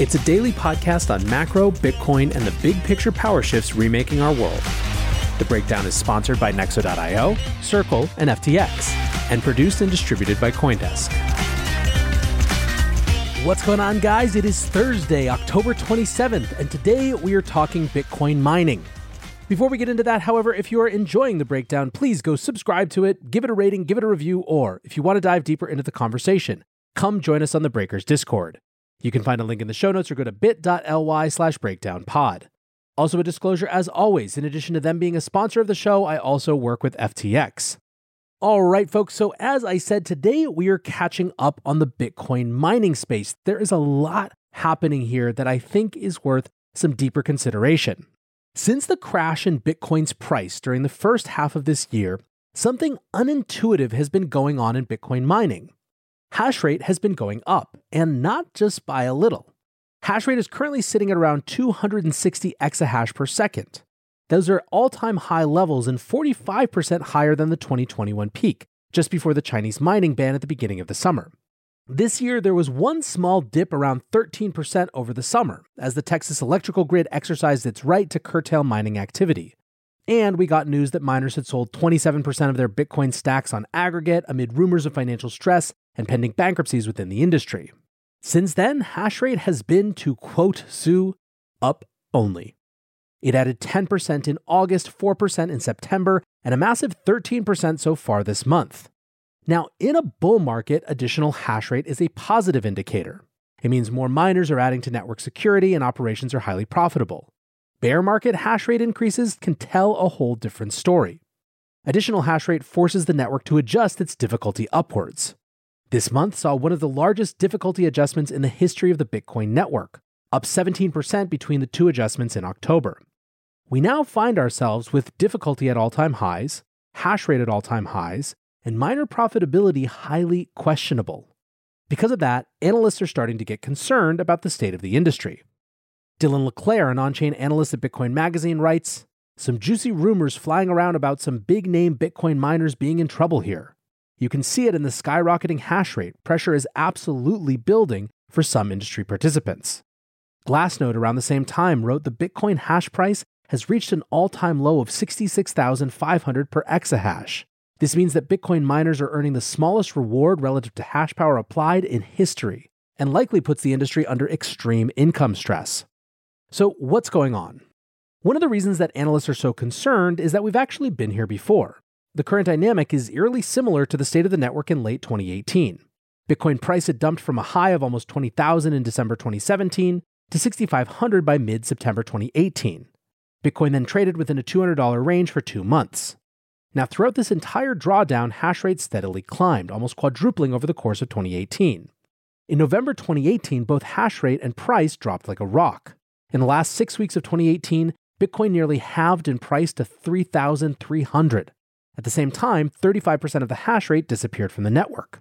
It's a daily podcast on macro, Bitcoin, and the big picture power shifts remaking our world. The breakdown is sponsored by Nexo.io, Circle, and FTX, and produced and distributed by Coindesk. What's going on, guys? It is Thursday, October 27th, and today we are talking Bitcoin mining. Before we get into that, however, if you are enjoying the breakdown, please go subscribe to it, give it a rating, give it a review, or if you want to dive deeper into the conversation, come join us on the Breakers Discord. You can find a link in the show notes or go to bit.ly slash breakdownpod. Also, a disclosure as always, in addition to them being a sponsor of the show, I also work with FTX. All right, folks, so as I said, today we are catching up on the Bitcoin mining space. There is a lot happening here that I think is worth some deeper consideration. Since the crash in Bitcoin's price during the first half of this year, something unintuitive has been going on in Bitcoin mining hash rate has been going up, and not just by a little. Hash rate is currently sitting at around 260 exahash per second. Those are all time high levels and 45% higher than the 2021 peak, just before the Chinese mining ban at the beginning of the summer. This year, there was one small dip around 13% over the summer, as the Texas electrical grid exercised its right to curtail mining activity. And we got news that miners had sold 27% of their Bitcoin stacks on aggregate amid rumors of financial stress and pending bankruptcies within the industry. Since then, hashrate has been, to quote Sue, up only. It added 10% in August, 4% in September, and a massive 13% so far this month. Now, in a bull market, additional hash rate is a positive indicator. It means more miners are adding to network security and operations are highly profitable. Bear market hash rate increases can tell a whole different story. Additional hash rate forces the network to adjust its difficulty upwards. This month saw one of the largest difficulty adjustments in the history of the Bitcoin network, up 17% between the two adjustments in October. We now find ourselves with difficulty at all time highs, hash rate at all time highs, and miner profitability highly questionable. Because of that, analysts are starting to get concerned about the state of the industry. Dylan LeClaire, an on chain analyst at Bitcoin Magazine, writes Some juicy rumors flying around about some big name Bitcoin miners being in trouble here. You can see it in the skyrocketing hash rate. Pressure is absolutely building for some industry participants. Glassnode, around the same time, wrote the Bitcoin hash price has reached an all time low of 66,500 per exahash. This means that Bitcoin miners are earning the smallest reward relative to hash power applied in history, and likely puts the industry under extreme income stress. So, what's going on? One of the reasons that analysts are so concerned is that we've actually been here before. The current dynamic is eerily similar to the state of the network in late 2018. Bitcoin price had dumped from a high of almost 20,000 in December 2017 to 6,500 by mid September 2018. Bitcoin then traded within a $200 range for two months. Now, throughout this entire drawdown, hash rate steadily climbed, almost quadrupling over the course of 2018. In November 2018, both hash rate and price dropped like a rock. In the last six weeks of 2018, Bitcoin nearly halved in price to 3,300. At the same time, 35% of the hash rate disappeared from the network.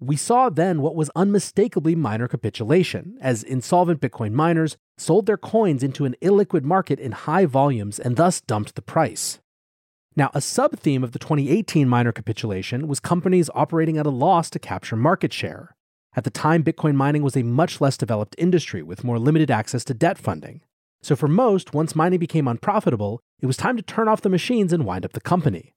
We saw then what was unmistakably miner capitulation, as insolvent Bitcoin miners sold their coins into an illiquid market in high volumes and thus dumped the price. Now, a sub theme of the 2018 miner capitulation was companies operating at a loss to capture market share. At the time, Bitcoin mining was a much less developed industry with more limited access to debt funding. So, for most, once mining became unprofitable, it was time to turn off the machines and wind up the company.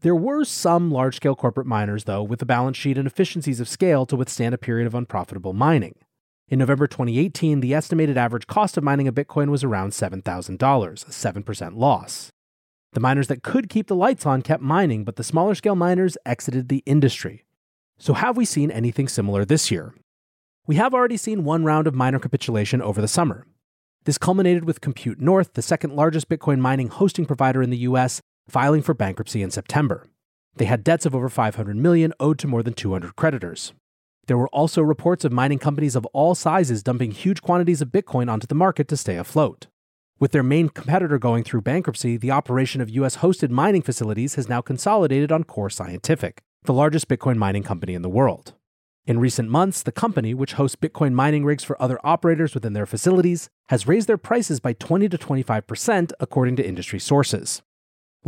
There were some large scale corporate miners, though, with the balance sheet and efficiencies of scale to withstand a period of unprofitable mining. In November 2018, the estimated average cost of mining a Bitcoin was around $7,000, a 7% loss. The miners that could keep the lights on kept mining, but the smaller scale miners exited the industry. So, have we seen anything similar this year? We have already seen one round of miner capitulation over the summer. This culminated with Compute North, the second largest Bitcoin mining hosting provider in the US, filing for bankruptcy in September. They had debts of over 500 million owed to more than 200 creditors. There were also reports of mining companies of all sizes dumping huge quantities of Bitcoin onto the market to stay afloat. With their main competitor going through bankruptcy, the operation of US hosted mining facilities has now consolidated on Core Scientific, the largest Bitcoin mining company in the world. In recent months, the company, which hosts Bitcoin mining rigs for other operators within their facilities, has raised their prices by 20 to 25%, according to industry sources.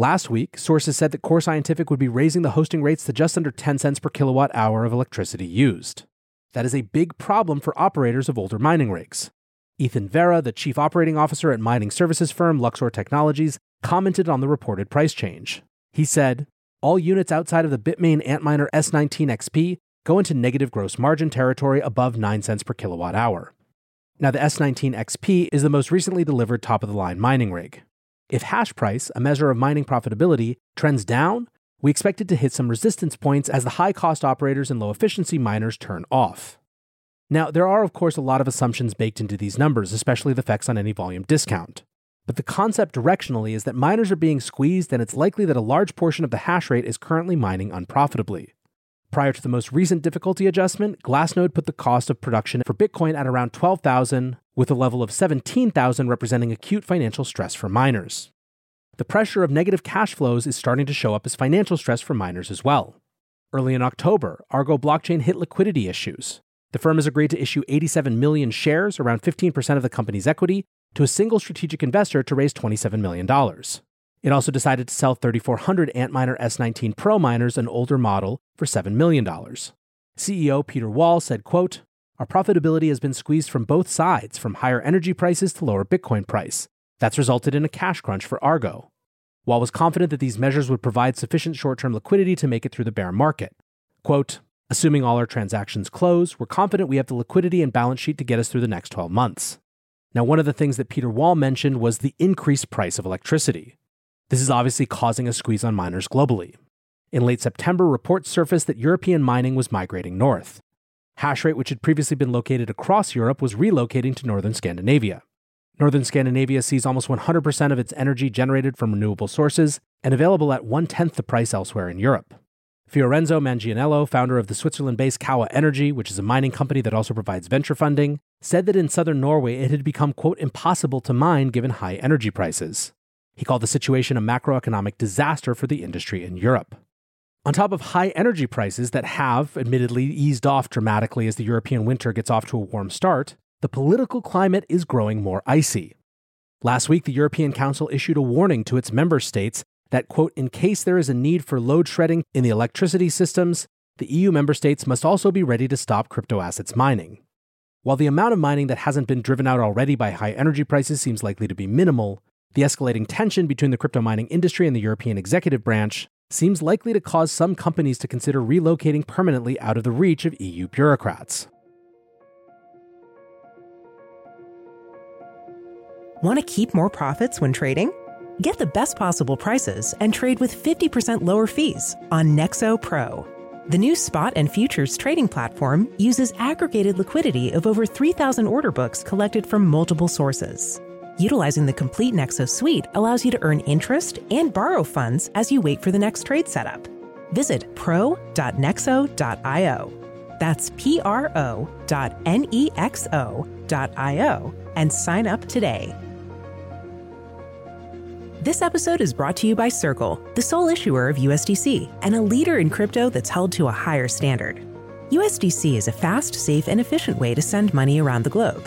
Last week, sources said that Core Scientific would be raising the hosting rates to just under 10 cents per kilowatt hour of electricity used. That is a big problem for operators of older mining rigs. Ethan Vera, the chief operating officer at mining services firm Luxor Technologies, commented on the reported price change. He said, All units outside of the Bitmain Antminer S19 XP go into negative gross margin territory above 9 cents per kilowatt hour. Now, the S19 XP is the most recently delivered top of the line mining rig. If hash price, a measure of mining profitability, trends down, we expect it to hit some resistance points as the high cost operators and low efficiency miners turn off. Now, there are, of course, a lot of assumptions baked into these numbers, especially the effects on any volume discount. But the concept directionally is that miners are being squeezed, and it's likely that a large portion of the hash rate is currently mining unprofitably. Prior to the most recent difficulty adjustment, Glassnode put the cost of production for Bitcoin at around 12,000 with a level of 17,000 representing acute financial stress for miners. The pressure of negative cash flows is starting to show up as financial stress for miners as well. Early in October, Argo blockchain hit liquidity issues. The firm has agreed to issue 87 million shares, around 15% of the company's equity, to a single strategic investor to raise $27 million. It also decided to sell 3,400 Antminer S19 Pro miners, an older model, for $7 million. CEO Peter Wall said, quote, Our profitability has been squeezed from both sides, from higher energy prices to lower Bitcoin price. That's resulted in a cash crunch for Argo. Wall was confident that these measures would provide sufficient short term liquidity to make it through the bear market. Quote, Assuming all our transactions close, we're confident we have the liquidity and balance sheet to get us through the next 12 months. Now, one of the things that Peter Wall mentioned was the increased price of electricity. This is obviously causing a squeeze on miners globally. In late September, reports surfaced that European mining was migrating north. Hashrate, which had previously been located across Europe, was relocating to northern Scandinavia. Northern Scandinavia sees almost 100% of its energy generated from renewable sources and available at one tenth the price elsewhere in Europe. Fiorenzo Manganiello, founder of the Switzerland based Kawa Energy, which is a mining company that also provides venture funding, said that in southern Norway it had become, quote, impossible to mine given high energy prices. He called the situation a macroeconomic disaster for the industry in Europe. On top of high energy prices that have, admittedly, eased off dramatically as the European winter gets off to a warm start, the political climate is growing more icy. Last week, the European Council issued a warning to its member states that, quote, in case there is a need for load shedding in the electricity systems, the EU member states must also be ready to stop crypto assets mining. While the amount of mining that hasn't been driven out already by high energy prices seems likely to be minimal, the escalating tension between the crypto mining industry and the European executive branch seems likely to cause some companies to consider relocating permanently out of the reach of EU bureaucrats. Want to keep more profits when trading? Get the best possible prices and trade with 50% lower fees on Nexo Pro. The new spot and futures trading platform uses aggregated liquidity of over 3,000 order books collected from multiple sources Utilizing the complete Nexo suite allows you to earn interest and borrow funds as you wait for the next trade setup. Visit pro.nexo.io. That's P R O dot N E X O dot I O and sign up today. This episode is brought to you by Circle, the sole issuer of USDC and a leader in crypto that's held to a higher standard. USDC is a fast, safe, and efficient way to send money around the globe.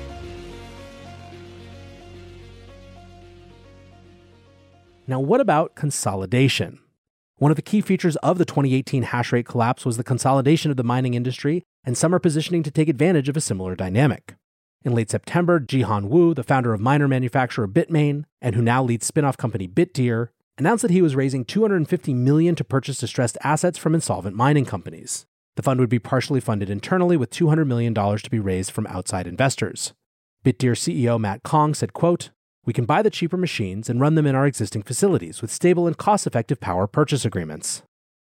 Now, what about consolidation? One of the key features of the 2018 hash rate collapse was the consolidation of the mining industry, and some are positioning to take advantage of a similar dynamic. In late September, Jihan Wu, the founder of miner manufacturer Bitmain, and who now leads spin-off company Bitdeer, announced that he was raising 250 million to purchase distressed assets from insolvent mining companies. The fund would be partially funded internally with $200 million to be raised from outside investors. Bitdeer CEO Matt Kong said, quote, we can buy the cheaper machines and run them in our existing facilities with stable and cost effective power purchase agreements.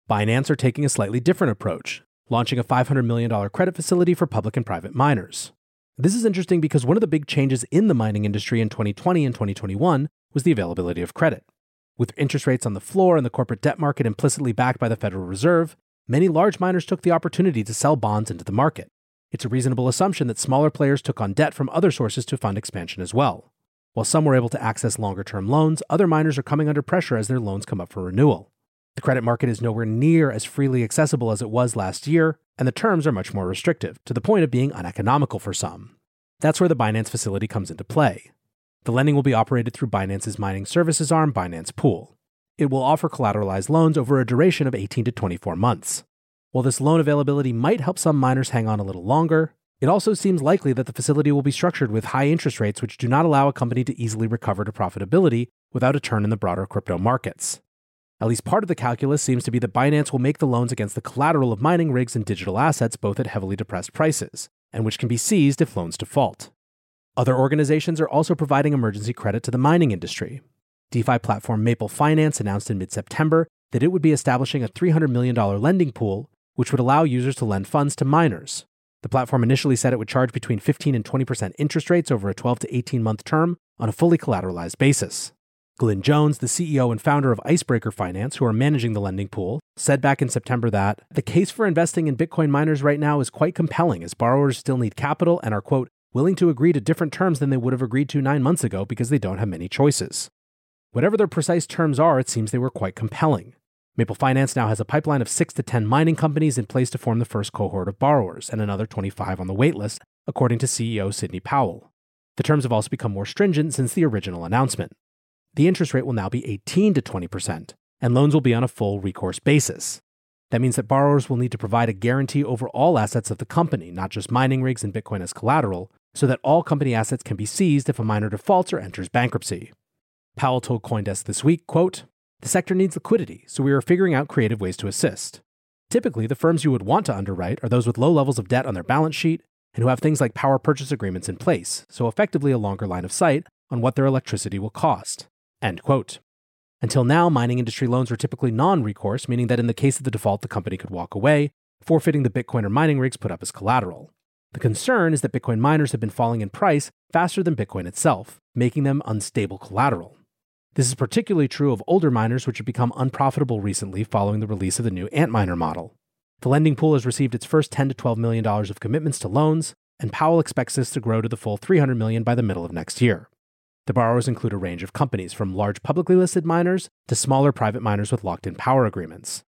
Binance are taking a slightly different approach, launching a $500 million credit facility for public and private miners. This is interesting because one of the big changes in the mining industry in 2020 and 2021 was the availability of credit. With interest rates on the floor and the corporate debt market implicitly backed by the Federal Reserve, many large miners took the opportunity to sell bonds into the market. It's a reasonable assumption that smaller players took on debt from other sources to fund expansion as well. While some were able to access longer term loans, other miners are coming under pressure as their loans come up for renewal. The credit market is nowhere near as freely accessible as it was last year, and the terms are much more restrictive, to the point of being uneconomical for some. That's where the Binance facility comes into play. The lending will be operated through Binance's mining services arm, Binance Pool. It will offer collateralized loans over a duration of 18 to 24 months. While this loan availability might help some miners hang on a little longer, it also seems likely that the facility will be structured with high interest rates, which do not allow a company to easily recover to profitability without a turn in the broader crypto markets. At least part of the calculus seems to be that Binance will make the loans against the collateral of mining rigs and digital assets both at heavily depressed prices, and which can be seized if loans default. Other organizations are also providing emergency credit to the mining industry. DeFi platform Maple Finance announced in mid September that it would be establishing a $300 million lending pool, which would allow users to lend funds to miners. The platform initially said it would charge between 15 and 20% interest rates over a 12 to 18 month term on a fully collateralized basis. Glyn Jones, the CEO and founder of Icebreaker Finance, who are managing the lending pool, said back in September that the case for investing in Bitcoin miners right now is quite compelling as borrowers still need capital and are, quote, willing to agree to different terms than they would have agreed to nine months ago because they don't have many choices. Whatever their precise terms are, it seems they were quite compelling. Maple Finance now has a pipeline of 6 to 10 mining companies in place to form the first cohort of borrowers, and another 25 on the waitlist, according to CEO Sidney Powell. The terms have also become more stringent since the original announcement. The interest rate will now be 18 to 20%, and loans will be on a full recourse basis. That means that borrowers will need to provide a guarantee over all assets of the company, not just mining rigs and Bitcoin as collateral, so that all company assets can be seized if a miner defaults or enters bankruptcy. Powell told Coindesk this week, quote, the sector needs liquidity, so we are figuring out creative ways to assist. Typically, the firms you would want to underwrite are those with low levels of debt on their balance sheet and who have things like power purchase agreements in place, so effectively a longer line of sight on what their electricity will cost. End quote. Until now, mining industry loans were typically non recourse, meaning that in the case of the default, the company could walk away, forfeiting the Bitcoin or mining rigs put up as collateral. The concern is that Bitcoin miners have been falling in price faster than Bitcoin itself, making them unstable collateral. This is particularly true of older miners, which have become unprofitable recently following the release of the new Antminer model. The lending pool has received its first 10 to 12 million dollars of commitments to loans, and Powell expects this to grow to the full 300 million by the middle of next year. The borrowers include a range of companies, from large publicly listed miners to smaller private miners with locked in power agreements.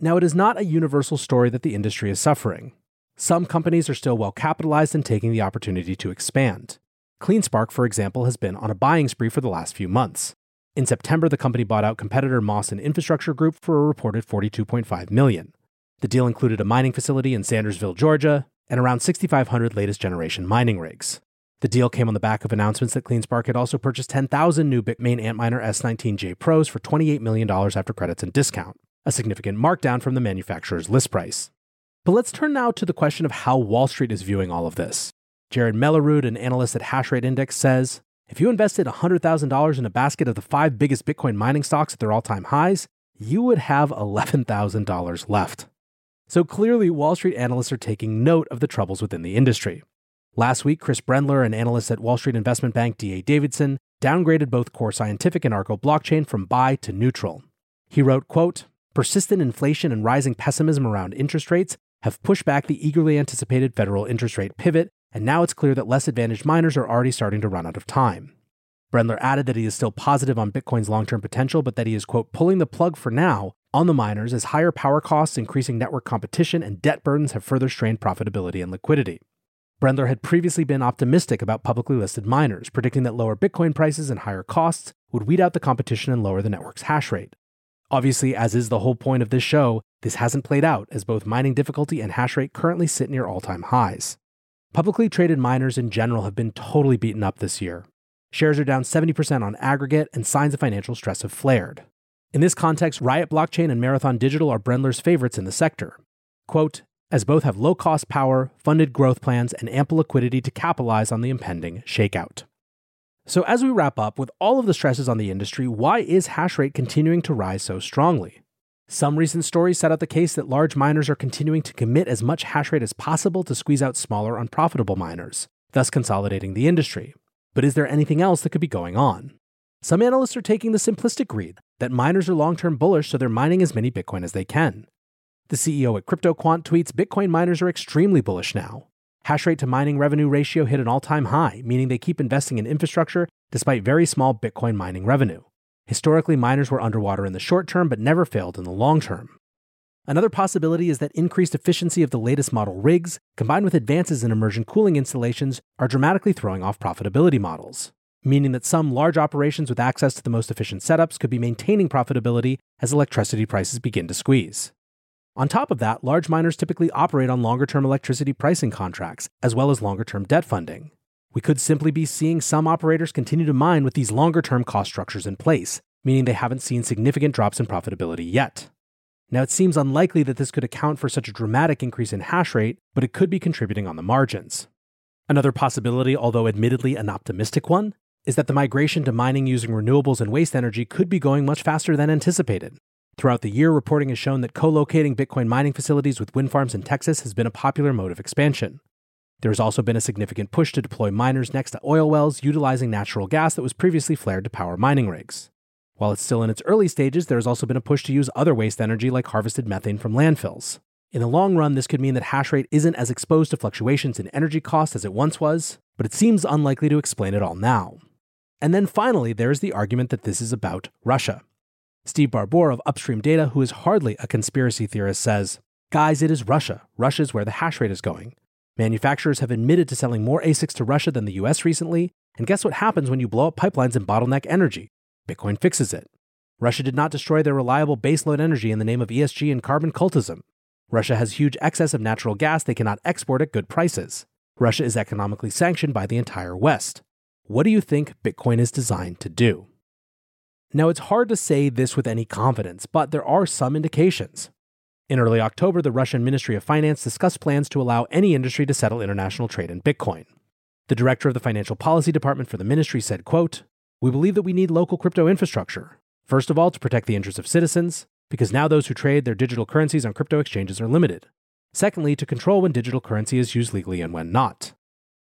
Now, it is not a universal story that the industry is suffering. Some companies are still well capitalized and taking the opportunity to expand. CleanSpark, for example, has been on a buying spree for the last few months. In September, the company bought out competitor Mawson Infrastructure Group for a reported 42.5 million. The deal included a mining facility in Sandersville, Georgia, and around 6,500 latest generation mining rigs. The deal came on the back of announcements that CleanSpark had also purchased 10,000 new Bitmain Antminer S19j Pros for $28 million after credits and discount, a significant markdown from the manufacturer's list price. But let's turn now to the question of how Wall Street is viewing all of this. Jaran Mellerud, an analyst at Hashrate Index, says if you invested $100,000 in a basket of the five biggest Bitcoin mining stocks at their all time highs, you would have $11,000 left. So clearly, Wall Street analysts are taking note of the troubles within the industry. Last week, Chris Brendler, an analyst at Wall Street investment bank DA Davidson, downgraded both Core Scientific and Argo Blockchain from buy to neutral. He wrote, quote, Persistent inflation and rising pessimism around interest rates have pushed back the eagerly anticipated federal interest rate pivot, and now it's clear that less advantaged miners are already starting to run out of time. Brendler added that he is still positive on Bitcoin's long term potential, but that he is, quote, pulling the plug for now on the miners as higher power costs, increasing network competition, and debt burdens have further strained profitability and liquidity. Brendler had previously been optimistic about publicly listed miners, predicting that lower Bitcoin prices and higher costs would weed out the competition and lower the network's hash rate. Obviously, as is the whole point of this show, this hasn't played out as both mining difficulty and hash rate currently sit near all time highs. Publicly traded miners in general have been totally beaten up this year. Shares are down 70% on aggregate, and signs of financial stress have flared. In this context, Riot Blockchain and Marathon Digital are Brendler's favorites in the sector. Quote, as both have low cost power, funded growth plans, and ample liquidity to capitalize on the impending shakeout. So, as we wrap up, with all of the stresses on the industry, why is hash rate continuing to rise so strongly? Some recent stories set out the case that large miners are continuing to commit as much hash rate as possible to squeeze out smaller, unprofitable miners, thus consolidating the industry. But is there anything else that could be going on? Some analysts are taking the simplistic read that miners are long term bullish, so they're mining as many Bitcoin as they can. The CEO at CryptoQuant tweets Bitcoin miners are extremely bullish now. Hash rate to mining revenue ratio hit an all time high, meaning they keep investing in infrastructure despite very small Bitcoin mining revenue. Historically, miners were underwater in the short term, but never failed in the long term. Another possibility is that increased efficiency of the latest model rigs, combined with advances in immersion cooling installations, are dramatically throwing off profitability models, meaning that some large operations with access to the most efficient setups could be maintaining profitability as electricity prices begin to squeeze. On top of that, large miners typically operate on longer term electricity pricing contracts, as well as longer term debt funding. We could simply be seeing some operators continue to mine with these longer term cost structures in place, meaning they haven't seen significant drops in profitability yet. Now, it seems unlikely that this could account for such a dramatic increase in hash rate, but it could be contributing on the margins. Another possibility, although admittedly an optimistic one, is that the migration to mining using renewables and waste energy could be going much faster than anticipated, Throughout the year, reporting has shown that co locating Bitcoin mining facilities with wind farms in Texas has been a popular mode of expansion. There has also been a significant push to deploy miners next to oil wells utilizing natural gas that was previously flared to power mining rigs. While it's still in its early stages, there has also been a push to use other waste energy like harvested methane from landfills. In the long run, this could mean that hash rate isn't as exposed to fluctuations in energy costs as it once was, but it seems unlikely to explain it all now. And then finally, there is the argument that this is about Russia. Steve Barbour of Upstream Data, who is hardly a conspiracy theorist, says, Guys, it is Russia. Russia's where the hash rate is going. Manufacturers have admitted to selling more ASICs to Russia than the US recently, and guess what happens when you blow up pipelines and bottleneck energy? Bitcoin fixes it. Russia did not destroy their reliable baseload energy in the name of ESG and carbon cultism. Russia has huge excess of natural gas they cannot export at good prices. Russia is economically sanctioned by the entire West. What do you think Bitcoin is designed to do? Now, it's hard to say this with any confidence, but there are some indications. In early October, the Russian Ministry of Finance discussed plans to allow any industry to settle international trade in Bitcoin. The director of the Financial Policy Department for the ministry said, quote, "We believe that we need local crypto infrastructure. First of all, to protect the interests of citizens, because now those who trade their digital currencies on crypto exchanges are limited. Secondly, to control when digital currency is used legally and when not.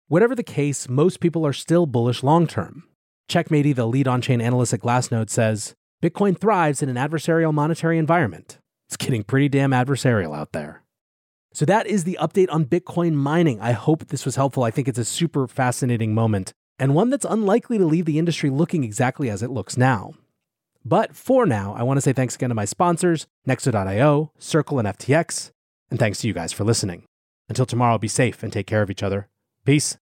Whatever the case, most people are still bullish long term. Checkmatey, the lead on chain analyst at Glassnode, says Bitcoin thrives in an adversarial monetary environment. It's getting pretty damn adversarial out there. So that is the update on Bitcoin mining. I hope this was helpful. I think it's a super fascinating moment and one that's unlikely to leave the industry looking exactly as it looks now. But for now, I want to say thanks again to my sponsors, Nexo.io, Circle, and FTX, and thanks to you guys for listening. Until tomorrow, be safe and take care of each other. Peace.